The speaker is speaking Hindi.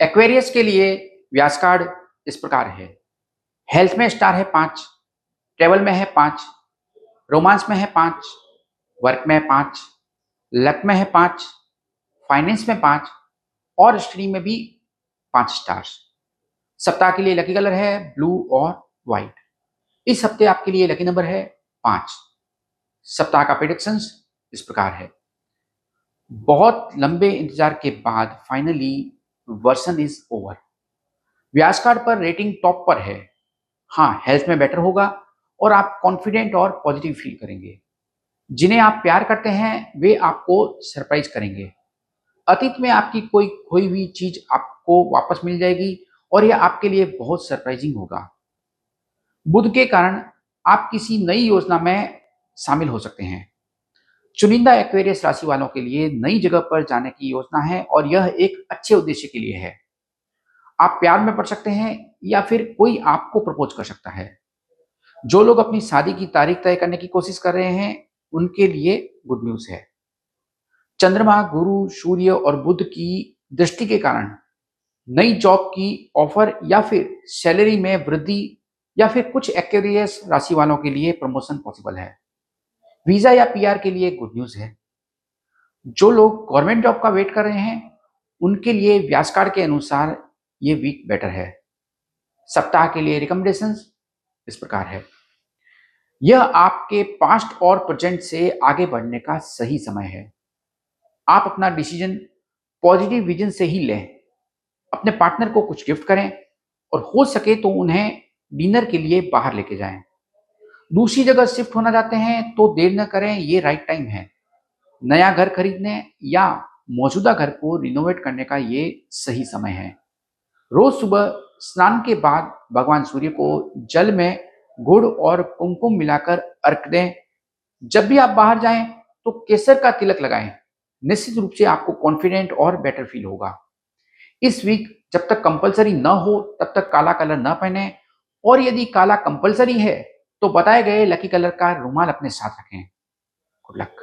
एक्वेरियस के लिए व्यास कार्ड इस प्रकार है। हेल्थ में स्टार है पाँच ट्रेवल में है पाँच रोमांस में है पाँच वर्क में है पाँच लक में है पाँच फाइनेंस में पाँच और स्टडी में भी पाँच स्टार्स सप्ताह के लिए लकी कलर है ब्लू और व्हाइट इस हफ़्ते आपके लिए लकी नंबर है पाँच। सप्ताह का प्रिडिक्शंस इस प्रकार है। बहुत लंबे इंतज़ार के बाद फाइनली वर्सन इज़ ओवर व्यास कार्ड पर रेटिंग टॉप पर है। हाँ हेल्थ में बेटर होगा और आप कॉन्फिडेंट और पॉजिटिव फील करेंगे। जिन्हें आप प्यार करते हैं, वे आपको सरप्राइज़ करेंगे। अतीत में आपकी कोई खोई हुई चीज़ आपको वापस मिल जाएगी और यह आपके लिए बहुत सरप्राइजिंग होगा। बुध के कारण आप किसी नई योजना में शामिल हो सकते हैं। चुनिंदा एक्वेरियस राशि वालों के लिए नई जगह पर जाने की योजना है और यह एक अच्छे उद्देश्य के लिए है। आप प्यार में पड़ सकते हैं या फिर कोई आपको प्रपोज कर सकता है। जो लोग अपनी शादी की तारीख तय करने की कोशिश कर रहे हैं, उनके लिए गुड न्यूज़ है। चंद्रमा, गुरु, सूर्य और बुद्ध की दृष्टि के कारण नई जॉब की ऑफ़र या फिर सैलरी में वृद्धि या फिर कुछ एक्वेरियस राशि वालों के लिए प्रमोशन पॉसिबल है। वीज़ा या पीआर के लिए गुड न्यूज़ है। जो लोग गवर्नमेंट जॉब का वेट कर रहे हैं, उनके लिए व्यास कार्ड के अनुसार ये वीक बेटर है। सप्ताह के लिए रिकमेंडेशन इस प्रकार है। यह आपके पास्ट और प्रेजेंट से आगे बढ़ने का सही समय है। आप अपना डिसीज़न पॉजिटिव विजन से ही लें। अपने पार्टनर को कुछ गिफ्ट करें और हो सके तो उन्हें डिनर के लिए बाहर लेके जाएँ। दूसरी जगह शिफ्ट होना चाहते हैं तो देर न करें, ये राइट टाइम है। नया घर खरीदने या मौजूदा घर को रिनोवेट करने का ये सही समय है। रोज सुबह स्नान के बाद भगवान सूर्य को जल में गुड़ और कुमकुम मिलाकर अर्क दें। जब भी आप बाहर जाएँ तो केसर का तिलक लगाएँ। निश्चित रूप से आपको कॉन्फिडेंट और बेटर फील होगा। इस वीक जब तक कंपलसरी न हो, तब तक काला कलर न पहने। और यदि काला कंपलसरी है तो बताए गए लकी कलर का रूमाल अपने साथ रखें। Good luck.